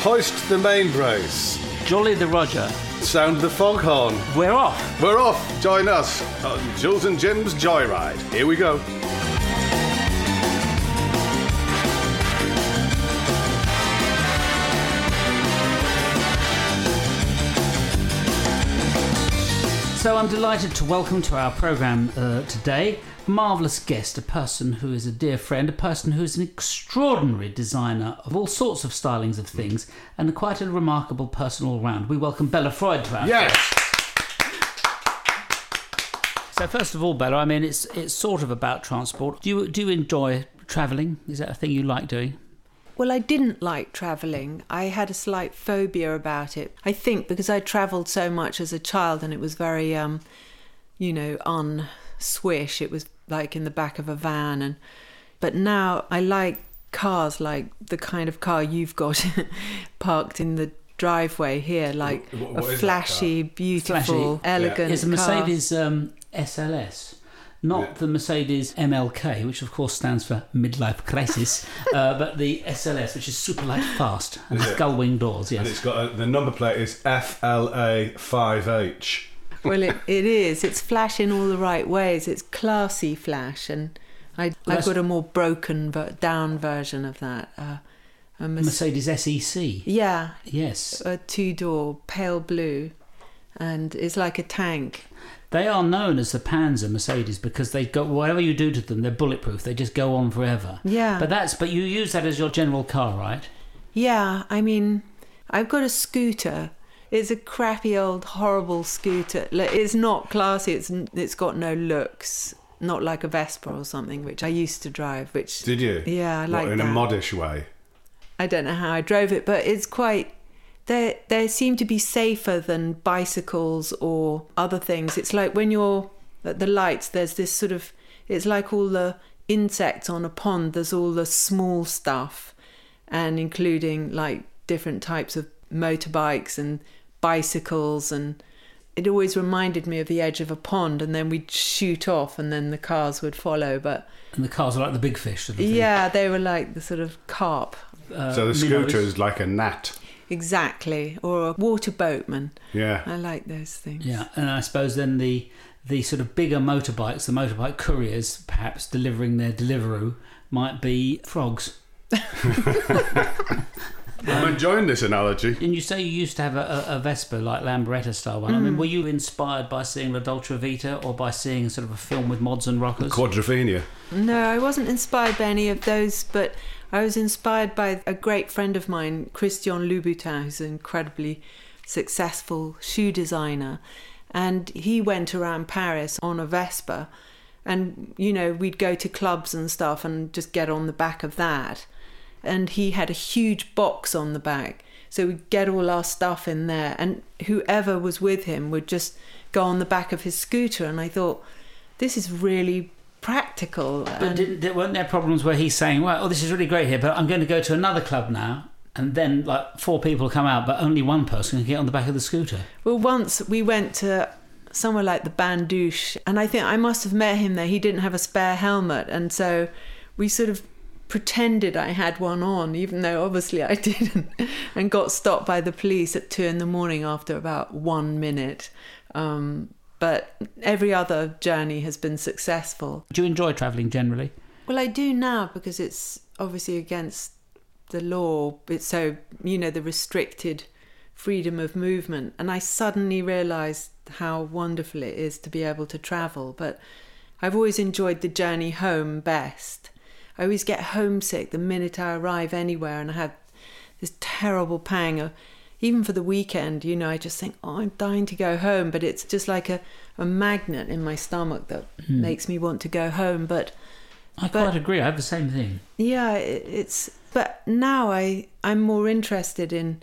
Hoist the main brace. Jolly the Roger. Sound the foghorn. We're off. We're off. Join us on Jools and Jim's Joyride. Here we go. So I'm delighted to welcome to our programme uh, today a marvellous guest, a person who is a dear friend, a person who is an extraordinary designer of all sorts of stylings of things, and quite a remarkable person all round. We welcome Bella Freud to our Yes. So first of all, Bella, I mean it's it's sort of about transport. Do you do you enjoy travelling? Is that a thing you like doing? Well, I didn't like travelling. I had a slight phobia about it. I think because I travelled so much as a child and it was very, um, you know, unswish. It was like in the back of a van. And but now I like cars like the kind of car you've got parked in the driveway here, like Wh- wh- a what is that flashy, beautiful, Flashy. elegant. It's a car. Mercedes um, SLS. Not Yeah. the Mercedes MLK, which of course stands for midlife crisis, uh, but the SLS, which is super light fast and has it? gull wing doors. And it's got a, the number plate is FLA5H. Well, it, it is. It's flash in all the right ways. It's classy flash, and I, that's- I've got a more broken but down version of that. Uh, a Merce- Mercedes SEC. yeah, Yes, a two door, pale blue, and it's like a tank. they are known as the Panzer Mercedes because they go whatever you do to them, they're bulletproof. They just go on forever. Yeah. But that's but you use that as your general car, right? Yeah, I mean, I've got a scooter. It's a crappy old horrible scooter. Like, It's not classy. It's it's got no looks. Not like a Vespa or something, which I used to drive. Which Did you? Yeah, I What, like in that. a modish way. I don't know how I drove it, but it's quite. They they seem to be safer than bicycles or other things. It's like when you're at the lights. There's this sort of. It's like all the insects on a pond. There's all the small stuff, and including like different types of motorbikes and bicycles and. It always reminded me of the edge of a pond, and then we'd shoot off, and then the cars would follow. But And the cars are like the big fish. Sort of yeah, they were like the sort of carp Uh, so the minnows. scooter is like a gnat. Exactly, or a water boatman. Yeah. I like those things. Yeah, and I suppose then the the sort of bigger motorbikes, the motorbike couriers, perhaps delivering their Deliveroo, might be frogs. I'm enjoying this analogy. And you say you used to have a, a, a Vespa like Lambretta style one. I Mm. mean, were you inspired by seeing La Dolce Vita or by seeing sort of a film with mods and rockers? Quadrophenia. No, I wasn't inspired by any of those, but I was inspired by a great friend of mine, Christian Louboutin, who's an incredibly successful shoe designer. And he went around Paris on a Vespa. And, you know, we'd go to clubs and stuff and just get on the back of that. And he had a huge box on the back. So we'd get all our stuff in there. And whoever was with him would just go on the back of his scooter. And I thought, this is really practical. But didn't, there weren't there problems where he's saying, "Well, oh, this is really great here, but I'm going to go to another club now," and then like four people come out, but only one person can get on the back of the scooter. Well, once we went to somewhere like the Bains Douches, and I think I must have met him there. He didn't have a spare helmet, and so we sort of pretended I had one on, even though obviously I didn't, and got stopped by the police at two in the morning after about one minute. Um, but every other journey has been successful. Do you enjoy travelling generally? Well, I do now because it's obviously against the law. It's so, you know, the restricted freedom of movement. And I suddenly realised how wonderful it is to be able to travel. But I've always enjoyed the journey home best. I always get homesick the minute I arrive anywhere and I have this terrible pang of even for the weekend, you know, I just think, oh, I'm dying to go home, but it's just like a, a magnet in my stomach that makes me want to go home. But I But- quite agree. I have the same thing. yeah, it, it's but now I I'm more interested in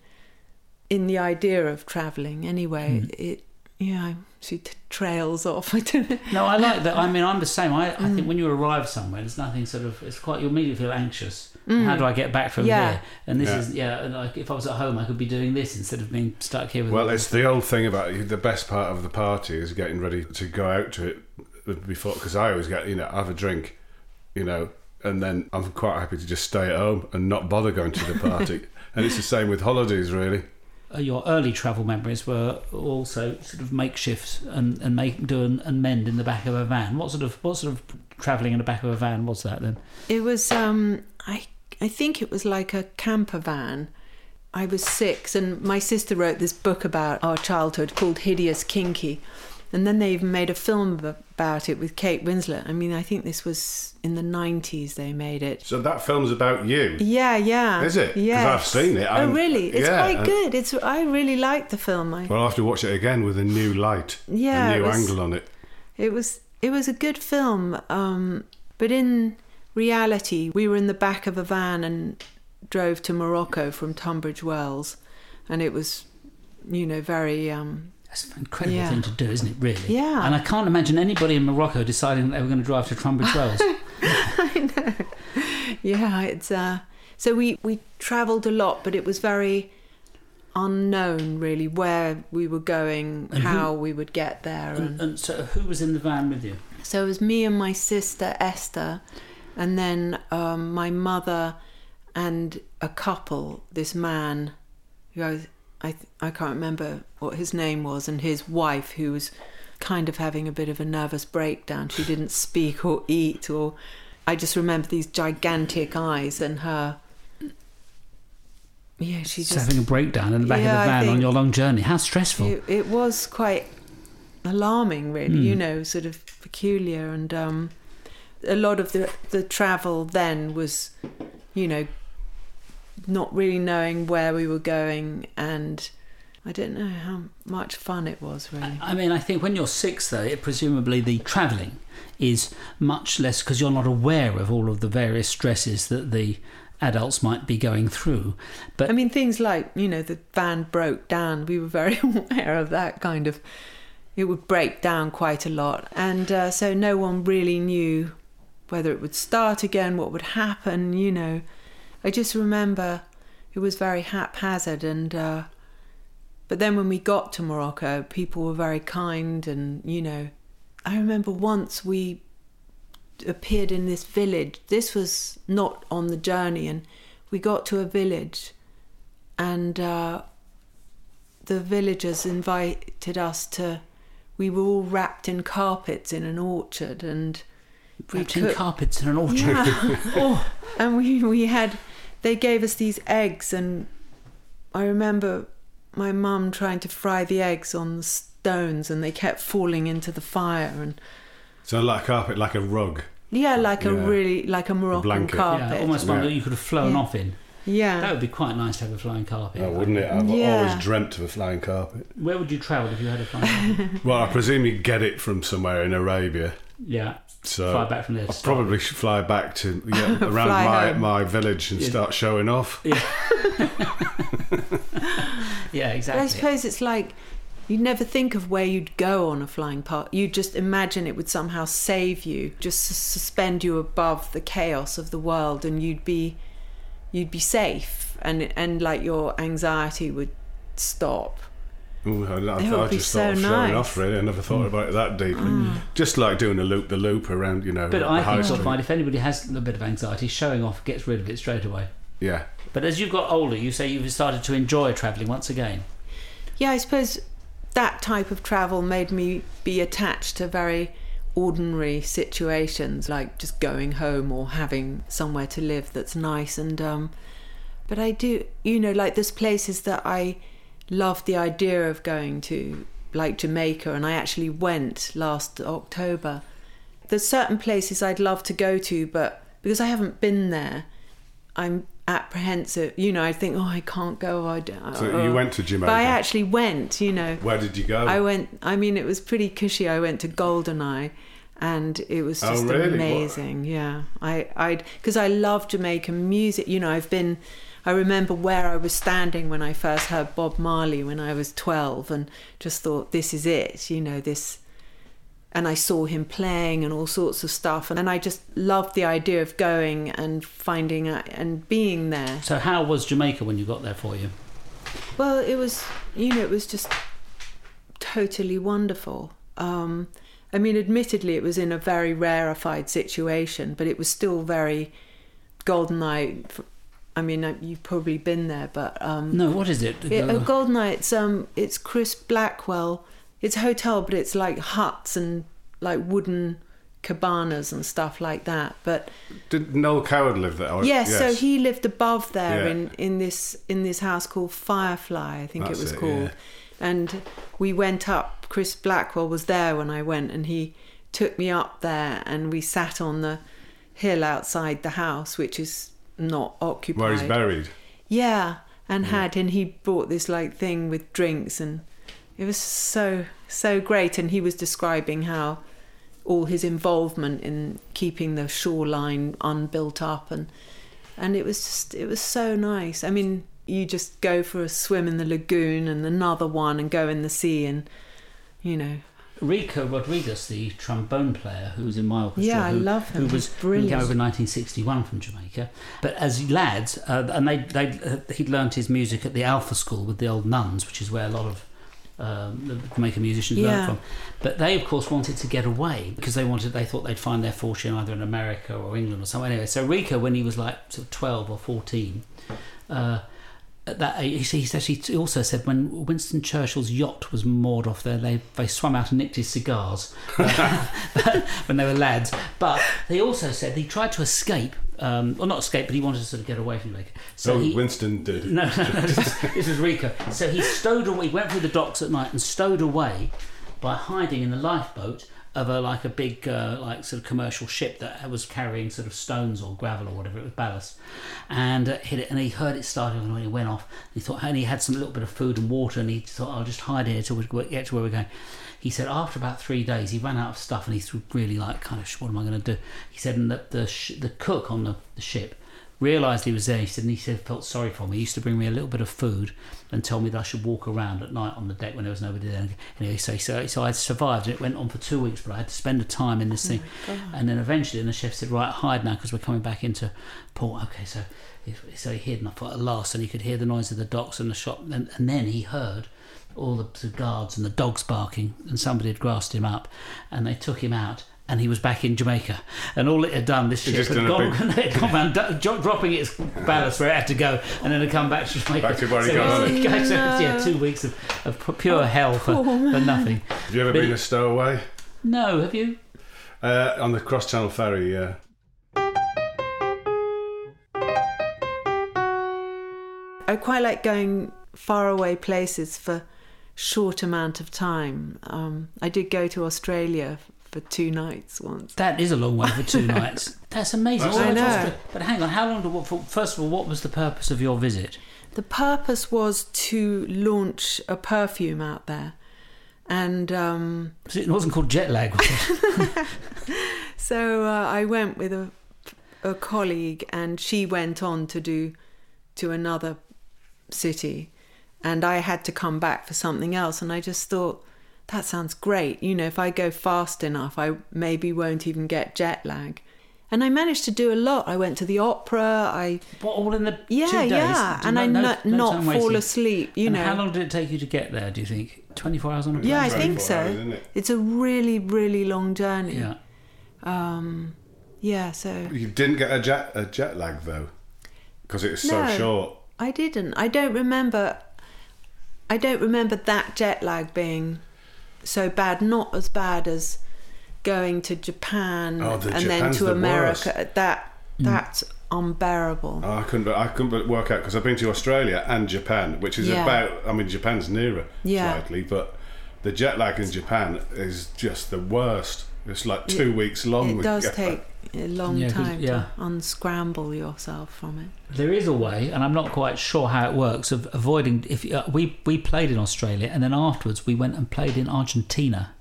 in the idea of traveling. Anyway, it yeah, she t- trails off. I don't know. No, I like that. I mean, I'm the same. I, I Mm. think when you arrive somewhere, there's nothing sort of. It's quite. You immediately feel anxious. How do I get back from Mm. Yeah. here? And this Yeah. is yeah. and Like if I was at home, I could be doing this instead of being stuck here with. Well, it's the old thing about the best part of the party is getting ready to go out to it before, because I always get, you know, have a drink, you know, and then I'm quite happy to just stay at home and not bother going to the party. and it's the same with holidays, really. Uh, your early travel memories were also sort of makeshift and and make do and, and mend in the back of a van. What sort of what sort of travelling in the back of a van was that then? It was um I I think it was like a camper van. I was six and my sister wrote this book about our childhood called Hideous Kinky. And then they even made a film about it with Kate Winslet. I mean, I think this was in the 90s they made it. So that film's about you. Yeah, yeah. Is it? Yeah. I've seen it. Oh, I'm- really? It's yeah, quite good. It's I really liked the film. I, Well, I'll have to watch it again with a new light, Yeah, a new was- angle on it. It was it was a good film, um, but in reality, we were in the back of a van and drove to Morocco from Tunbridge Wells, and it was, you know, very. Um, That's an incredible Yeah. thing to do, isn't it? Really. Yeah. And I can't imagine anybody in Morocco deciding that they were going to drive to Tunbridge Wells. I know. Yeah, it's uh, so we we travelled a lot, but it was very unknown really where we were going, And who- how we would get there, and and, and so, who was in the van with you? So it was me and my sister Esther, and then um, my mother and a couple. This man, who I, I I can't remember what his name was, and his wife, who was kind of having a bit of a nervous breakdown. She didn't speak or eat, or I just remember these gigantic eyes and her. Yeah, she Just having a breakdown in the back Yeah, of the van on your long journey. How stressful. it, it was quite alarming, really. You Hmm. know, sort of peculiar, and um, a lot of the the travel then was, you know, not really knowing where we were going, and I don't know how much fun it was. Really, I mean, I think when you're six, though, it presumably the travelling is much less because you're not aware of all of the various stresses that the adults might be going through. But I mean, things like you know the van broke down. We were very aware of that kind of. It would break down quite a lot, and uh, so no one really knew whether it would start again, what would happen. You know, I just remember it was very haphazard, and uh, but then when we got to Morocco, people were very kind, and you know, I remember once we appeared in this village. This was not on the journey, and we got to a village, and uh, the villagers invited us to. We were all wrapped in carpets in an orchard, and wrapped in cook- carpets in an orchard. yeah. oh, and we we had they gave us these eggs and I remember my mum trying to fry the eggs on the stones and they kept falling into the fire and So like a carpet, like a rug. yeah like a really like a Moroccan blanket. carpet yeah, almost one Yeah. that you could have flown Yeah. off in. Yeah. That would be quite nice to have a flying carpet. Oh, wouldn't it? I've Yeah. always dreamt of a flying carpet. Where would you travel if you had a flying carpet? Well, I presume you'd get it from somewhere in Arabia. yeah, So fly back from there. I'll start probably should fly back to yeah, around my, home. my village and Yeah. start showing off. Yeah, yeah, But exactly. I suppose it's like you'd never think of where you'd go on a flying part you just imagine it would somehow save you just suspend you above the chaos of the world and you'd be you'd be safe and and like your anxiety would stop Ooh, I, I, That I would be just so thought of showing nice. Mm. off, really. I never thought about it that deeply. Just like doing a loop the loop around, you know, But I high think you'll find if anybody has a bit of anxiety, showing off gets rid of it straight away. Yeah. But as you've got older, you say you've started to enjoy travelling once again. yeah i suppose that type of travel made me be attached to very ordinary situations like just going home or having somewhere to live that's nice and um but i do you know like there's places that i love the idea of going to like jamaica and i actually went last october there's certain places i'd love to go to but because i haven't been there i'm apprehensive. You know, I think, oh, I can't go. I don't. So you went to Jamaica. But I actually went. You know, Where did you go? I went. I mean, it was pretty cushy. I went to Goldeneye, and it was Oh, just really? What- amazing. Yeah, I, I, because I love Jamaican music. You know, I've been. I remember where I was standing when I first heard Bob Marley when I was twelve, and just thought, this is it. You know, this. And I saw him playing and all sorts of stuff, and, and I just loved the idea of going and finding out and being there. So how was Jamaica when you got there for you? Well, it was, you know, it was just totally wonderful. Um, I mean, admittedly, it was in a very rarefied situation, but it was still very golden eye. I mean, uh, you've probably been there, but um, No, what is it? it, oh, golden eye. It's um, it's Chris Blackwell. It's a hotel, but it's like huts and like wooden cabanas and stuff like that. But Did Noel Coward live there? Or- Yes, so he lived above there Yeah. in, in this in this house called Firefly, I think That's it was it, called. yeah. And we went up. Chris Blackwell was there when I went, and he took me up there, and we sat on the hill outside the house, which is not occupied. Where he's buried. Yeah, and had and he brought this like thing with drinks and it was so so great and he was describing how all his involvement in keeping the shoreline unbuilt up and and it was just it was so nice. I mean, you just go for a swim in the lagoon and another one and go in the sea and you know Rico Rodriguez, the trombone player who was in my orchestra, Yeah, I who, love him. who was He's who came over in 1961 from Jamaica. But as lads, uh, and they, they uh, he'd learnt his music at the Alpha School with the old nuns, which is where a lot of um, the Jamaican musicians Yeah. learned from. But they, of course, wanted to get away because they wanted they thought they'd find their fortune either in America or England or somewhere. Anyway, so Rico, when he was like sort of 12 or 14. Uh, that he he also said when Winston Churchill's yacht was moored off there, they they swam out and nicked his cigars when they were lads. But they also said he tried to escape, um, or not escape, but he wanted to sort of get away from Jamaica. So he, Winston did. no, no, no, this, this was Rico. So he stowed away. He went through the docks at night and stowed away by hiding in the lifeboat of a like a big uh, like sort of commercial ship that was carrying sort of stones or gravel or whatever it was ballast, and uh, hit it. And he heard it starting and it went off, he thought, and he had some little bit of food and water, and he thought, I'll just hide here till we get to where we're going. He said after about three days, he ran out of stuff, and he's really like kind of what am I going to do? He said, and the the, the cook on the, the ship realised he was there. He said, and he said, felt sorry for me. He used to bring me a little bit of food and tell me that I should walk around at night on the deck when there was nobody there. Anyway, so, so, so I survived, and it went on for two weeks, but I had to spend the time in this oh thing. And then eventually, and the chef said, right, hide now because we're coming back into port. Okay, so so he hid, and I thought at last, and he could hear the noise of the docks and the shop, and, and then he heard all the, the guards and the dogs barking, and somebody had grassed him up, and they took him out. And he was back in Jamaica, and all it had done, this ship just had gone, big- it had gone round, do- dropping its ballast where it had to go, and then it come back to Jamaica. Back to where he so got it on was- it. Oh, yeah, two weeks of, of pu- pure hell for, for nothing. Have you ever But- been a stowaway? No, have you? Uh, on the Cross Channel Ferry, yeah. I quite like going far away places for short amount of time. Um, I did go to Australia for two nights once. That is a long way for two nights. That's amazing. That's I know. Australia. But hang on, how long? Did, for- first of all, what was the purpose of your visit? The purpose was to launch a perfume out there. And um, It wasn't called jet lag. So uh, I went with a, a colleague, and she went on to do to another city. And I had to come back for something else. And I just thought, that sounds great. You know, if I go fast enough, I maybe won't even get jet lag. And I managed to do a lot. I went to the opera. I what, all in the yeah, two days? yeah, Do and no- I no- not, no not fall wasted? asleep. You And know, how long did it take you to get there? Do you think twenty-four hours on a plane? yeah, I think so. hours, it? It's a really, really long journey. Yeah. Um, yeah. So You didn't get a jet a jet lag though, because it was so No. short. I didn't. I don't remember. I don't remember that jet lag being so bad. Not as bad as going to Japan Oh, the and then to the America. That Mm. that's unbearable. Oh, I couldn't. I couldn't work out because I've been to Australia and Japan, which is Yeah. about. I mean, Japan's nearer Yeah. slightly, but the jet lag in Japan is just the worst. It's like two weeks long. it does take. A long Yeah, time yeah. to unscramble yourself from it. There is a way, and I'm not quite sure how it works, of avoiding. If uh, we we played in Australia, and then afterwards we went and played in Argentina,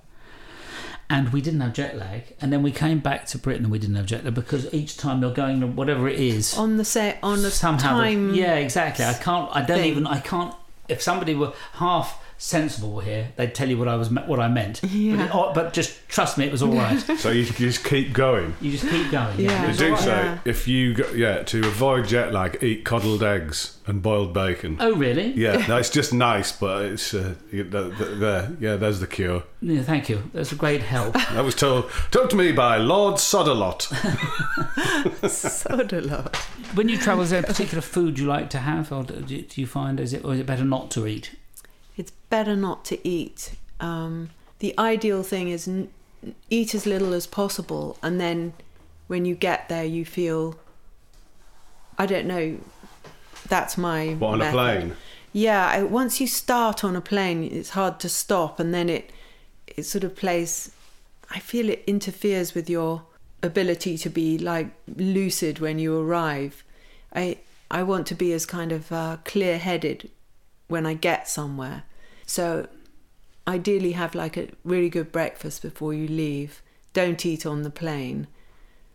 and we didn't have jet lag, and then we came back to Britain and we didn't have jet lag because each time you're going to whatever it is, On the set on a somehow. the- time. yeah, exactly. I can't. I don't thing. even. I can't. If somebody were half sensible here, they'd tell you what I was what I meant. Yeah. But, it- but just trust me, it was all right. So you, you just keep going. you just keep going. Yeah. They It's do all right. say Yeah. if you go, yeah to avoid jet lag, eat coddled eggs and boiled bacon. Oh really? Yeah, no, it's just nice, but it's uh, you- the, the, there. Yeah, there's the cure. Yeah, thank you. That's a great help. That was told told to me by Lord Sodalot. Soda lot. When you travel, is there a particular food you like to have, or do do you find is it or is it better not to eat? It's better not to eat. Um, the ideal thing is n- eat as little as possible, and then when you get there, you feel. I don't know. That's my. What on a plane? Yeah, I, once you start on a plane, it's hard to stop, and then it it sort of plays. I feel it interferes with your ability to be like lucid when you arrive. I I want to be as kind of uh, clear headed when I get somewhere. So ideally, have like a really good breakfast before you leave. Don't eat on the plane.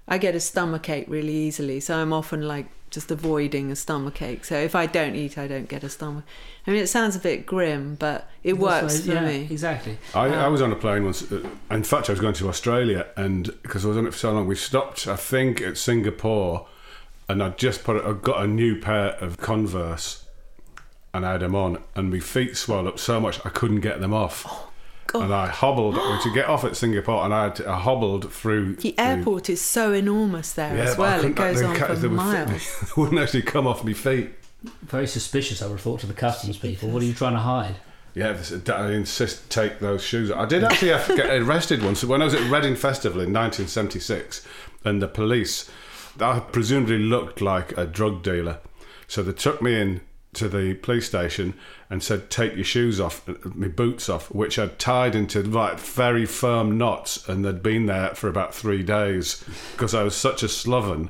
I get a stomach ache really easily, so I'm often like just avoiding a stomach ache. So if I don't eat, I don't get a stomach. I mean, it sounds a bit grim, but it works That's for yeah, me. Exactly. I, I was on a plane once. uh, In fact, I was going to Australia, and because I was on it for so long, we stopped. I think at Singapore, and I just put. I got a new pair of Converse, and I had them on, and my feet swelled up so much I couldn't get them off. Oh, God. And I hobbled to get off at Singapore, and I, had to, I hobbled through The through- airport is so enormous there Yeah, as well. It goes on for they were- miles. They wouldn't actually come off my feet. Very suspicious, I would have thought, to the customs people. What are you trying to hide? Yeah, I insist take those shoes. I did actually have to get arrested once when I was at Reading Festival in 1976, and the police, I presumably looked like a drug dealer, so they took me in to the police station and said, "Take your shoes off, uh, my boots off," which I'd tied into like very firm knots, and they'd been there for about three days because I was such a sloven.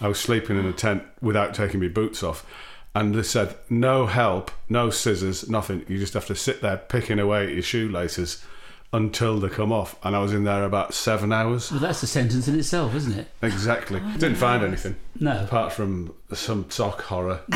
I was sleeping in a tent without taking my boots off. And they said, no help, no scissors, nothing. You just have to sit there picking away at your shoelaces until they come off. And I was in there about seven hours. Well, that's a sentence in itself, isn't it? Exactly. Didn't find anything No. apart from some sock horror.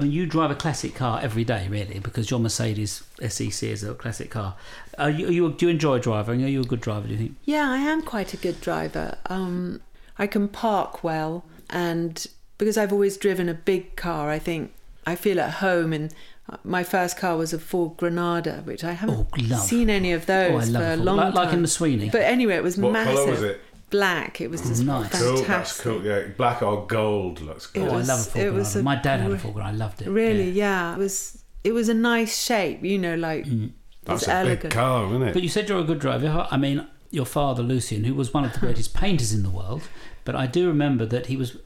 I mean, you drive a classic car every day, really, because your Mercedes SEC is a classic car. Are you, are you, do you enjoy driving? Are you a good driver, do you think? Yeah, I am quite a good driver. Um, I can park well, and because I've always driven a big car, I think I feel at home. And my first car was a Ford Granada, which I haven't Oh, seen any of Oh, those love for a a long Like- time. like in the Sweeney. But anyway, it was What massive. colour was it? Black. It was just nice. fantastic. Cool, that's cool. Yeah, black or gold looks It good. Oh, I love a Ford it was a My dad had a re- Ford Granada. I loved it. Really, yeah. yeah. It was. It was a nice shape. You know, like mm. That's a elegant. big car, isn't it? But you said you're a good driver. I mean, your father, Lucian, who was one of the greatest painters in the world, but I do remember that he was,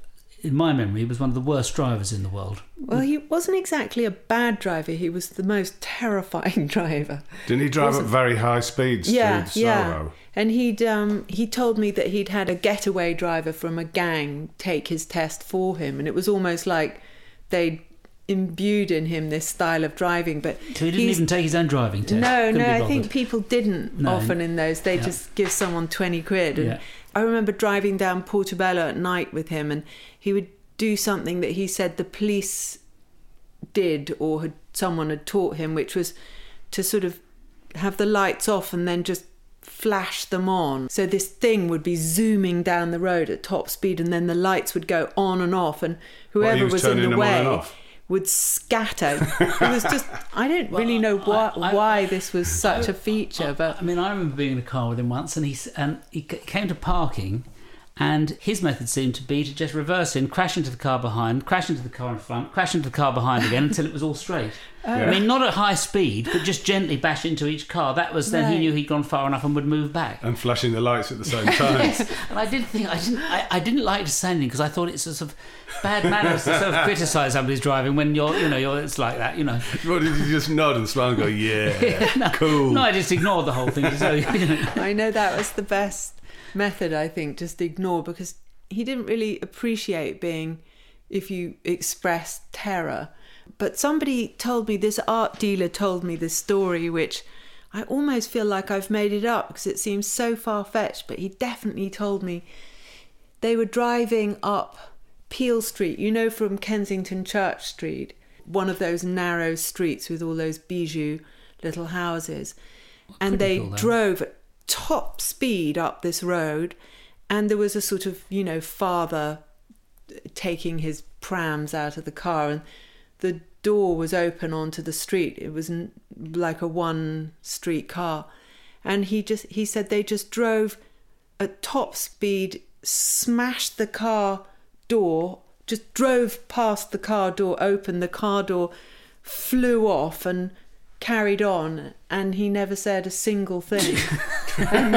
in my memory, he was one of the worst drivers in the world. Well, he wasn't exactly a bad driver. He was the most terrifying driver. Didn't he drive at very high speeds yeah, through yeah. And he'd um, he told me that he'd had a getaway driver from a gang take his test for him, and it was almost like they'd imbued in him this style of driving. But So he didn't even take his own driving test. No, Couldn't no, I think people didn't No. often in those. They Yeah. just give someone 20 quid. And Yeah. I remember driving down Portobello at night with him, and he would do something that he said the police did or had someone had taught him, which was to sort of have the lights off and then just flash them on. So this thing would be zooming down the road at top speed, and then the lights would go on and off, and While he whoever was was in the them on and way off? Would scatter. it was just I don't really know why, I- I- why this was such a feature, but I mean, I remember being in a car with him once, and he and he came to parking, And his method seemed to be to just reverse in, crash into the car behind, crash into the car in front, crash into the car behind again until it was all straight. Oh. I mean, not at high speed, but just gently bash into each car. That was then he knew he'd gone far enough and would move back. And flashing the lights at the same time. And I did think I didn't. I, I didn't like to say anything because I thought it's a sort of bad manners to sort of criticise somebody's driving when you're, you know, you're. It's like that, you know. what did you just nod and smile and go, yeah, cool. No, I just ignored the whole thing. So, you know. I know that was the best method, I think, just ignore because he didn't really appreciate being, if you express terror. But somebody told me, this art dealer told me this story, which I almost feel like I've made it up because it seems so far fetched, but he definitely told me they were driving up Peel Street, you know, from Kensington Church Street, one of those narrow streets with all those bijou little houses. And they drove at top speed up this road, and there was a sort of, you know, father taking his prams out of the car, and the door was open onto the street. It was like a one street car. And he just, he said they just drove at top speed, smashed the car door, just drove past the car door, opened the car door, flew off and carried on. And he never said a single thing. and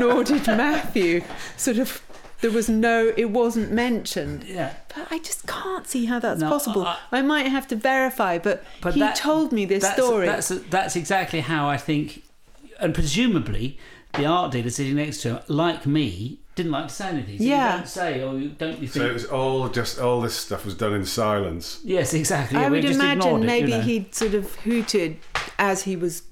nor did Matthew. Sort of, there was no, it wasn't mentioned. Yeah. But I just can't see how that's No, possible. I- I, might have to verify, but, But he that- told me this that's, story. That's that's exactly how I think, and presumably the art dealer sitting next to him, like me, didn't like to say anything. So Yeah. You don't say, or you don't you So think? it was all just, all this stuff was done in silence. yes, exactly. I Yeah, we would just ignored imagine it, maybe you know. he'd sort of hooted as he was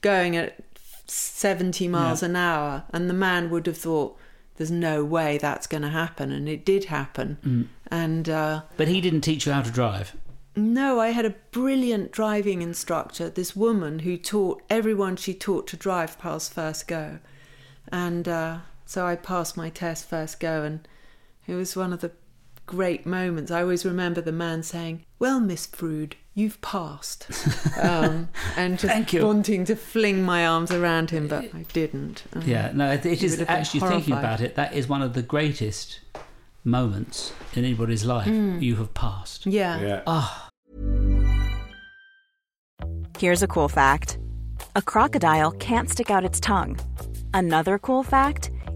going at 70 miles Yeah. an hour, and the man would have thought, there's no way that's going to happen. And it did happen. Mm. And uh, But he didn't teach you how to drive. no, I had a brilliant driving instructor, this woman who taught everyone she taught to drive past first go. And uh, so I passed my test first go, and it was one of the great moments. I always remember the man saying, Well, Miss Frood, you've passed. um, and just Thank you. wanting to fling my arms around him, but I didn't. Um, Yeah, no, it, it He is would have been actually thinking about it. That is one of the greatest moments in anybody's life. Mm. You have passed. Yeah. Yeah. Ah, Here's a cool fact a crocodile can't stick out its tongue. Another cool fact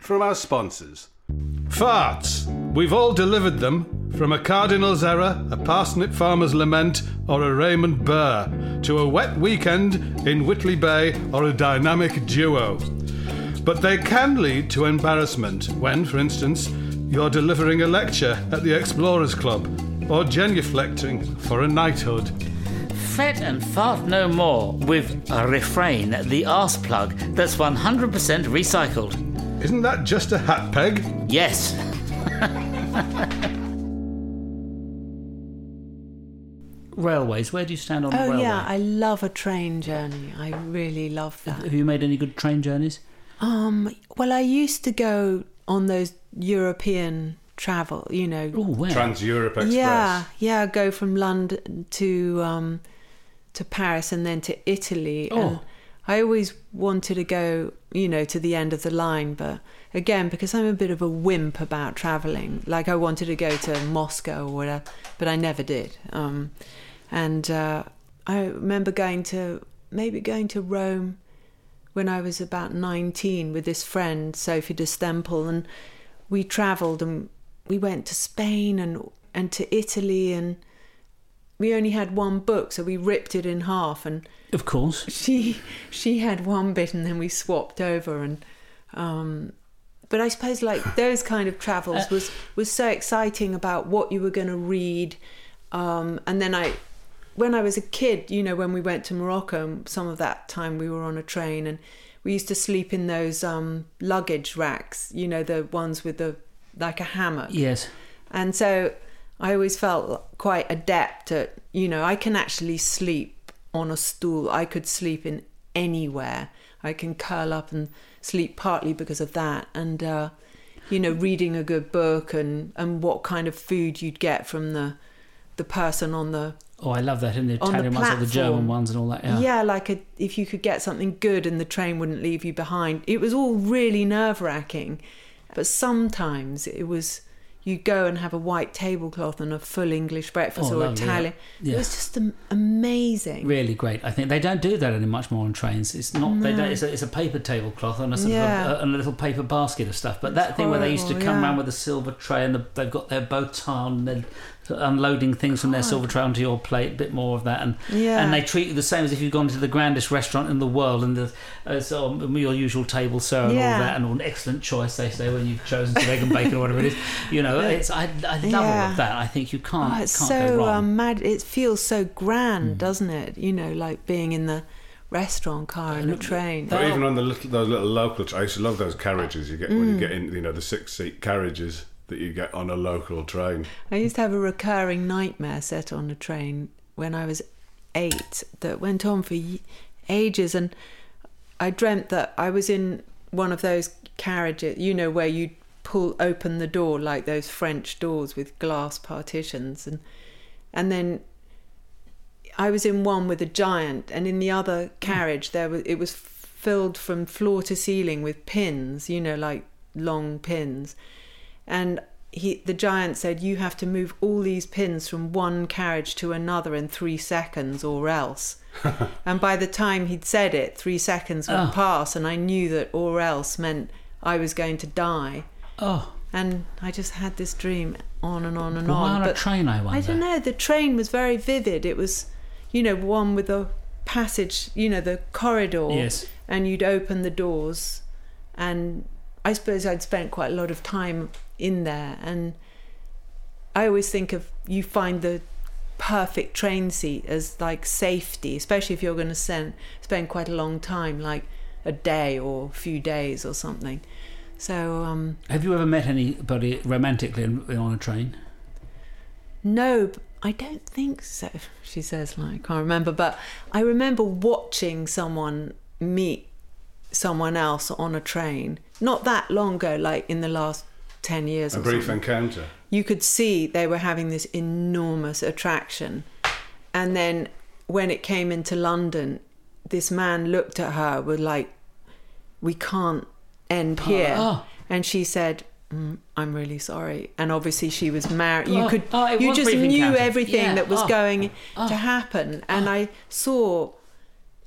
from our sponsors. Farts. We've all delivered them, from a cardinal's error, a parsnip farmer's lament, or a Raymond Burr, to a wet weekend in Whitley Bay or a dynamic duo. But they can lead to embarrassment when, for instance, you're delivering a lecture at the Explorers Club or genuflecting for a knighthood. Fret and fart no more with a refrain, the arse plug that's 100% recycled. Isn't that just a hat peg? Yes. Railways, where do you stand on the Oh railway? yeah, I love a train journey. I really love that. Have you made any good train journeys? Um, well, I used to go on those European travel, you know. Oh, where? Trans Europe Express. Yeah, yeah, go from London to um, to Paris and then to Italy. Oh. And I always wanted to go, you know, to the end of the line, but again, because I'm a bit of a wimp about traveling, like I wanted to go to Moscow or whatever, but I never did. Um, and uh, I remember going to maybe going to Rome when I was about 19 with this friend, Sophie de Stempel, and we travelled and we went to Spain and and to Italy and we only had one book, so we ripped it in half and Of course. she she had one bit and then we swapped over and um but I suppose like those kind of travels was was so exciting about what you were going to read um and then I when I was a kid you know when we went to Morocco some of that time we were on a train and we used to sleep in those um luggage racks you know the ones with the like a hammock Yes. and so I always felt quite adept at, you know, I can actually sleep on a stool. I could sleep in anywhere. I can curl up and sleep partly because of that. And, uh, you know, reading a good book and, and what kind of food you'd get from the the person on the Oh, I love that in the On the Italian ones or the German ones and all that. Yeah. yeah, like a, if you could get something good and the train wouldn't leave you behind. It was all really nerve wracking, but sometimes it was you go and have a white tablecloth and a full English breakfast Oh, or lovely. Italian. Yeah. It was just amazing. Really great. I think they don't do that any much more on trains. It's not. They don't. It's a, it's a paper tablecloth and a sort Yeah. of a, and a little paper basket of stuff. But that thing where they used to come yeah. around with a silver tray and the, they've got their bow tie on and unloading things from their silver tray onto your plate. A bit more of that, and Yeah. and they treat you the same as if you've gone to the grandest restaurant in the world and the uh, so your usual table sir and all that and an excellent choice they say when you've chosen some egg and bacon or whatever it is. You know, it's I, I love all of that. I think you can't Oh, it's can't go so wrong. um, mad. It feels so grand, Mm. doesn't it? You know, like being in the restaurant car and a train. But Oh. even on the little, those little local, I used to love those carriages you get when Mm. you get in, you know, the six seat carriages that you get on a local train. I used to have a recurring nightmare set on a train when I was eight that went on for ages, and I dreamt that I was in one of those carriages, you know, where you pull open the door like those French doors with glass partitions, and and then I was in one with a giant, and in the other carriage there was it was filled from floor to ceiling with pins, you know, like long pins, and he the giant said you have to move all these pins from one carriage to another in three seconds or else. and by the time he'd said it, three seconds would Oh. pass, and I knew that or else meant I was going to die. oh, And I just had this dream on and on and But why on. on a but train, I wonder I don't know. The train was very vivid. It was, you know, one with a passage, you know, the corridor. Yes. And you'd open the doors, and I suppose I'd spent quite a lot of time in there. And I always think of you find the perfect train seat as like safety, especially if you're going to spend spend quite a long time, like a day or a few days or something. So um, Have you ever met anybody romantically on a train? No, I don't think so. She says, like, I can't remember. But I remember watching someone meet someone else on a train not that long ago, like in the last 10 years A or brief something. encounter. You could see they were having this enormous attraction. And then when it came into London, this man looked at her with, like, we can't end here. oh. And she said, mm, I'm really sorry. And obviously she was married. You Oh, could, oh, it you just knew encounter. everything Yeah, that was oh, going to happen. And I saw,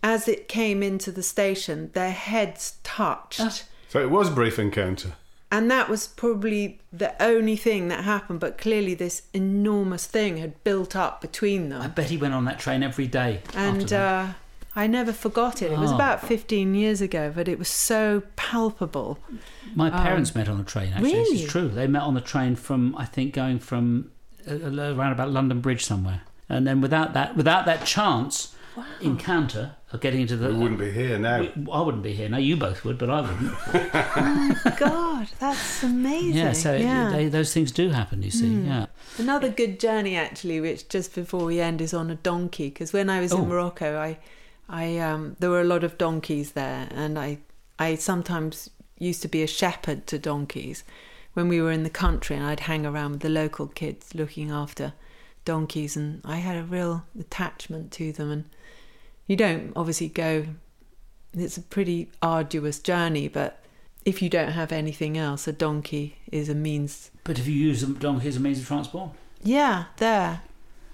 as it came into the station, their heads touched. So it was a brief encounter. And that was probably the only thing that happened. But clearly, this enormous thing had built up between them. I bet he went on that train every day. And uh, I never forgot it. It was Oh. about 15 years ago, but it was so palpable. My parents met on a train. Actually, this um, really? is true. They met on the train from I think going from uh, around about London Bridge somewhere, and then without that without that chance encounter of getting into the. We wouldn't be here now. we- I wouldn't be here. now. you both would, but I wouldn't. Oh my God, that's amazing. yeah, so yeah. Hmm. They, those things do happen. You see, yeah. Another good journey, actually, which just before we end is on a donkey. Because when I was Oh. in Morocco, I, I um, there were a lot of donkeys there, and I, I sometimes used to be a shepherd to donkeys when we were in the country, and I'd hang around with the local kids looking after donkeys, and I had a real attachment to them. And you don't obviously go; it's a pretty arduous journey, but if you don't have anything else, a donkey is a means. But if you use a donkey as a means of transport, Yeah, there.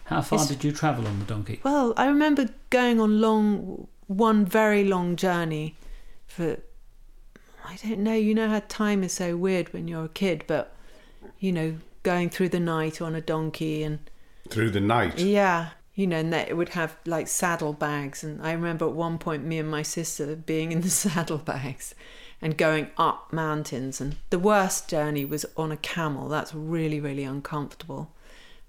how far It's- did you travel on the donkey? Well, I remember going on long, one very long journey for, I don't know, you know how time is so weird when you're a kid, but, you know, going through the night on a donkey and Through the night. yeah, you know, and that it would have like saddlebags. And I remember at one point, me and my sister being in the saddlebags and going up mountains. And the worst journey was on a camel. That's really, really uncomfortable.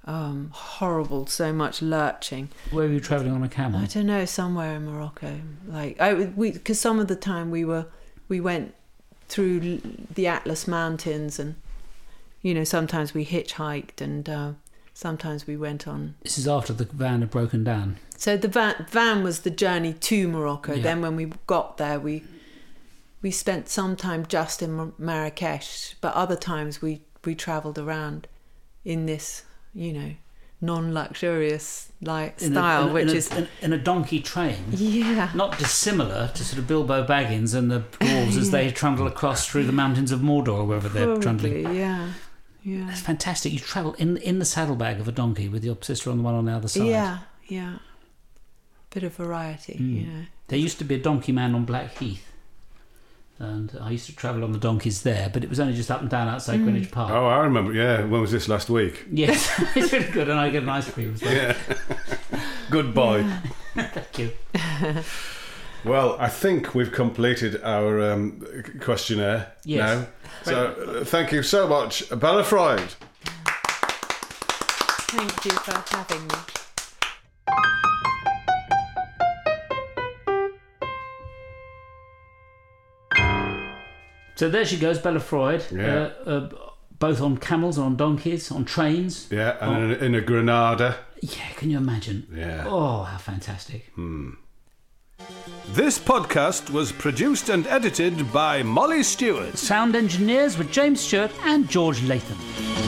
Um, horrible, so much lurching. Where were you travelling on a camel? I don't know, somewhere in Morocco. Like I, we, because some of the time we were, we went through the Atlas Mountains, and you know, sometimes we hitchhiked, and uh, sometimes we went on This is after the van had broken down. so the van, van was the journey to Morocco. Yeah. Then when we got there, we we spent some time just in Marrakesh, but other times we we travelled around in this, you know, non-luxurious like In a- style, in which in a, is in, in a donkey train. yeah, Not dissimilar to sort of Bilbo Baggins and the dwarves as they trundle across through the mountains of Mordor, or wherever they're trundling. yeah, yeah, That's fantastic. You travel in in the saddlebag of a donkey with your sister on the one on the other side. yeah, yeah. Bit of variety, Hmm. you know. There used to be a donkey man on Blackheath. And I used to travel on the donkeys there, but it was only just up and down outside Greenwich Park. Oh, I remember. Yeah, when was this last week? Yes, it's really good, and I get an ice cream as well. Yeah. Good boy. Thank you. Well, I think we've completed our um, questionnaire Yes. now. So, uh, thank you so much, Bella Freud. Thank you for having me. So there she goes, Bella Freud. Yeah. Uh, uh, both on camels and on donkeys, on trains. Yeah, and in, in a Granada. Yeah, can you imagine? Yeah. Oh, how fantastic. This podcast was produced and edited by Molly Stewart. Sound engineers were James Stewart and George Latham.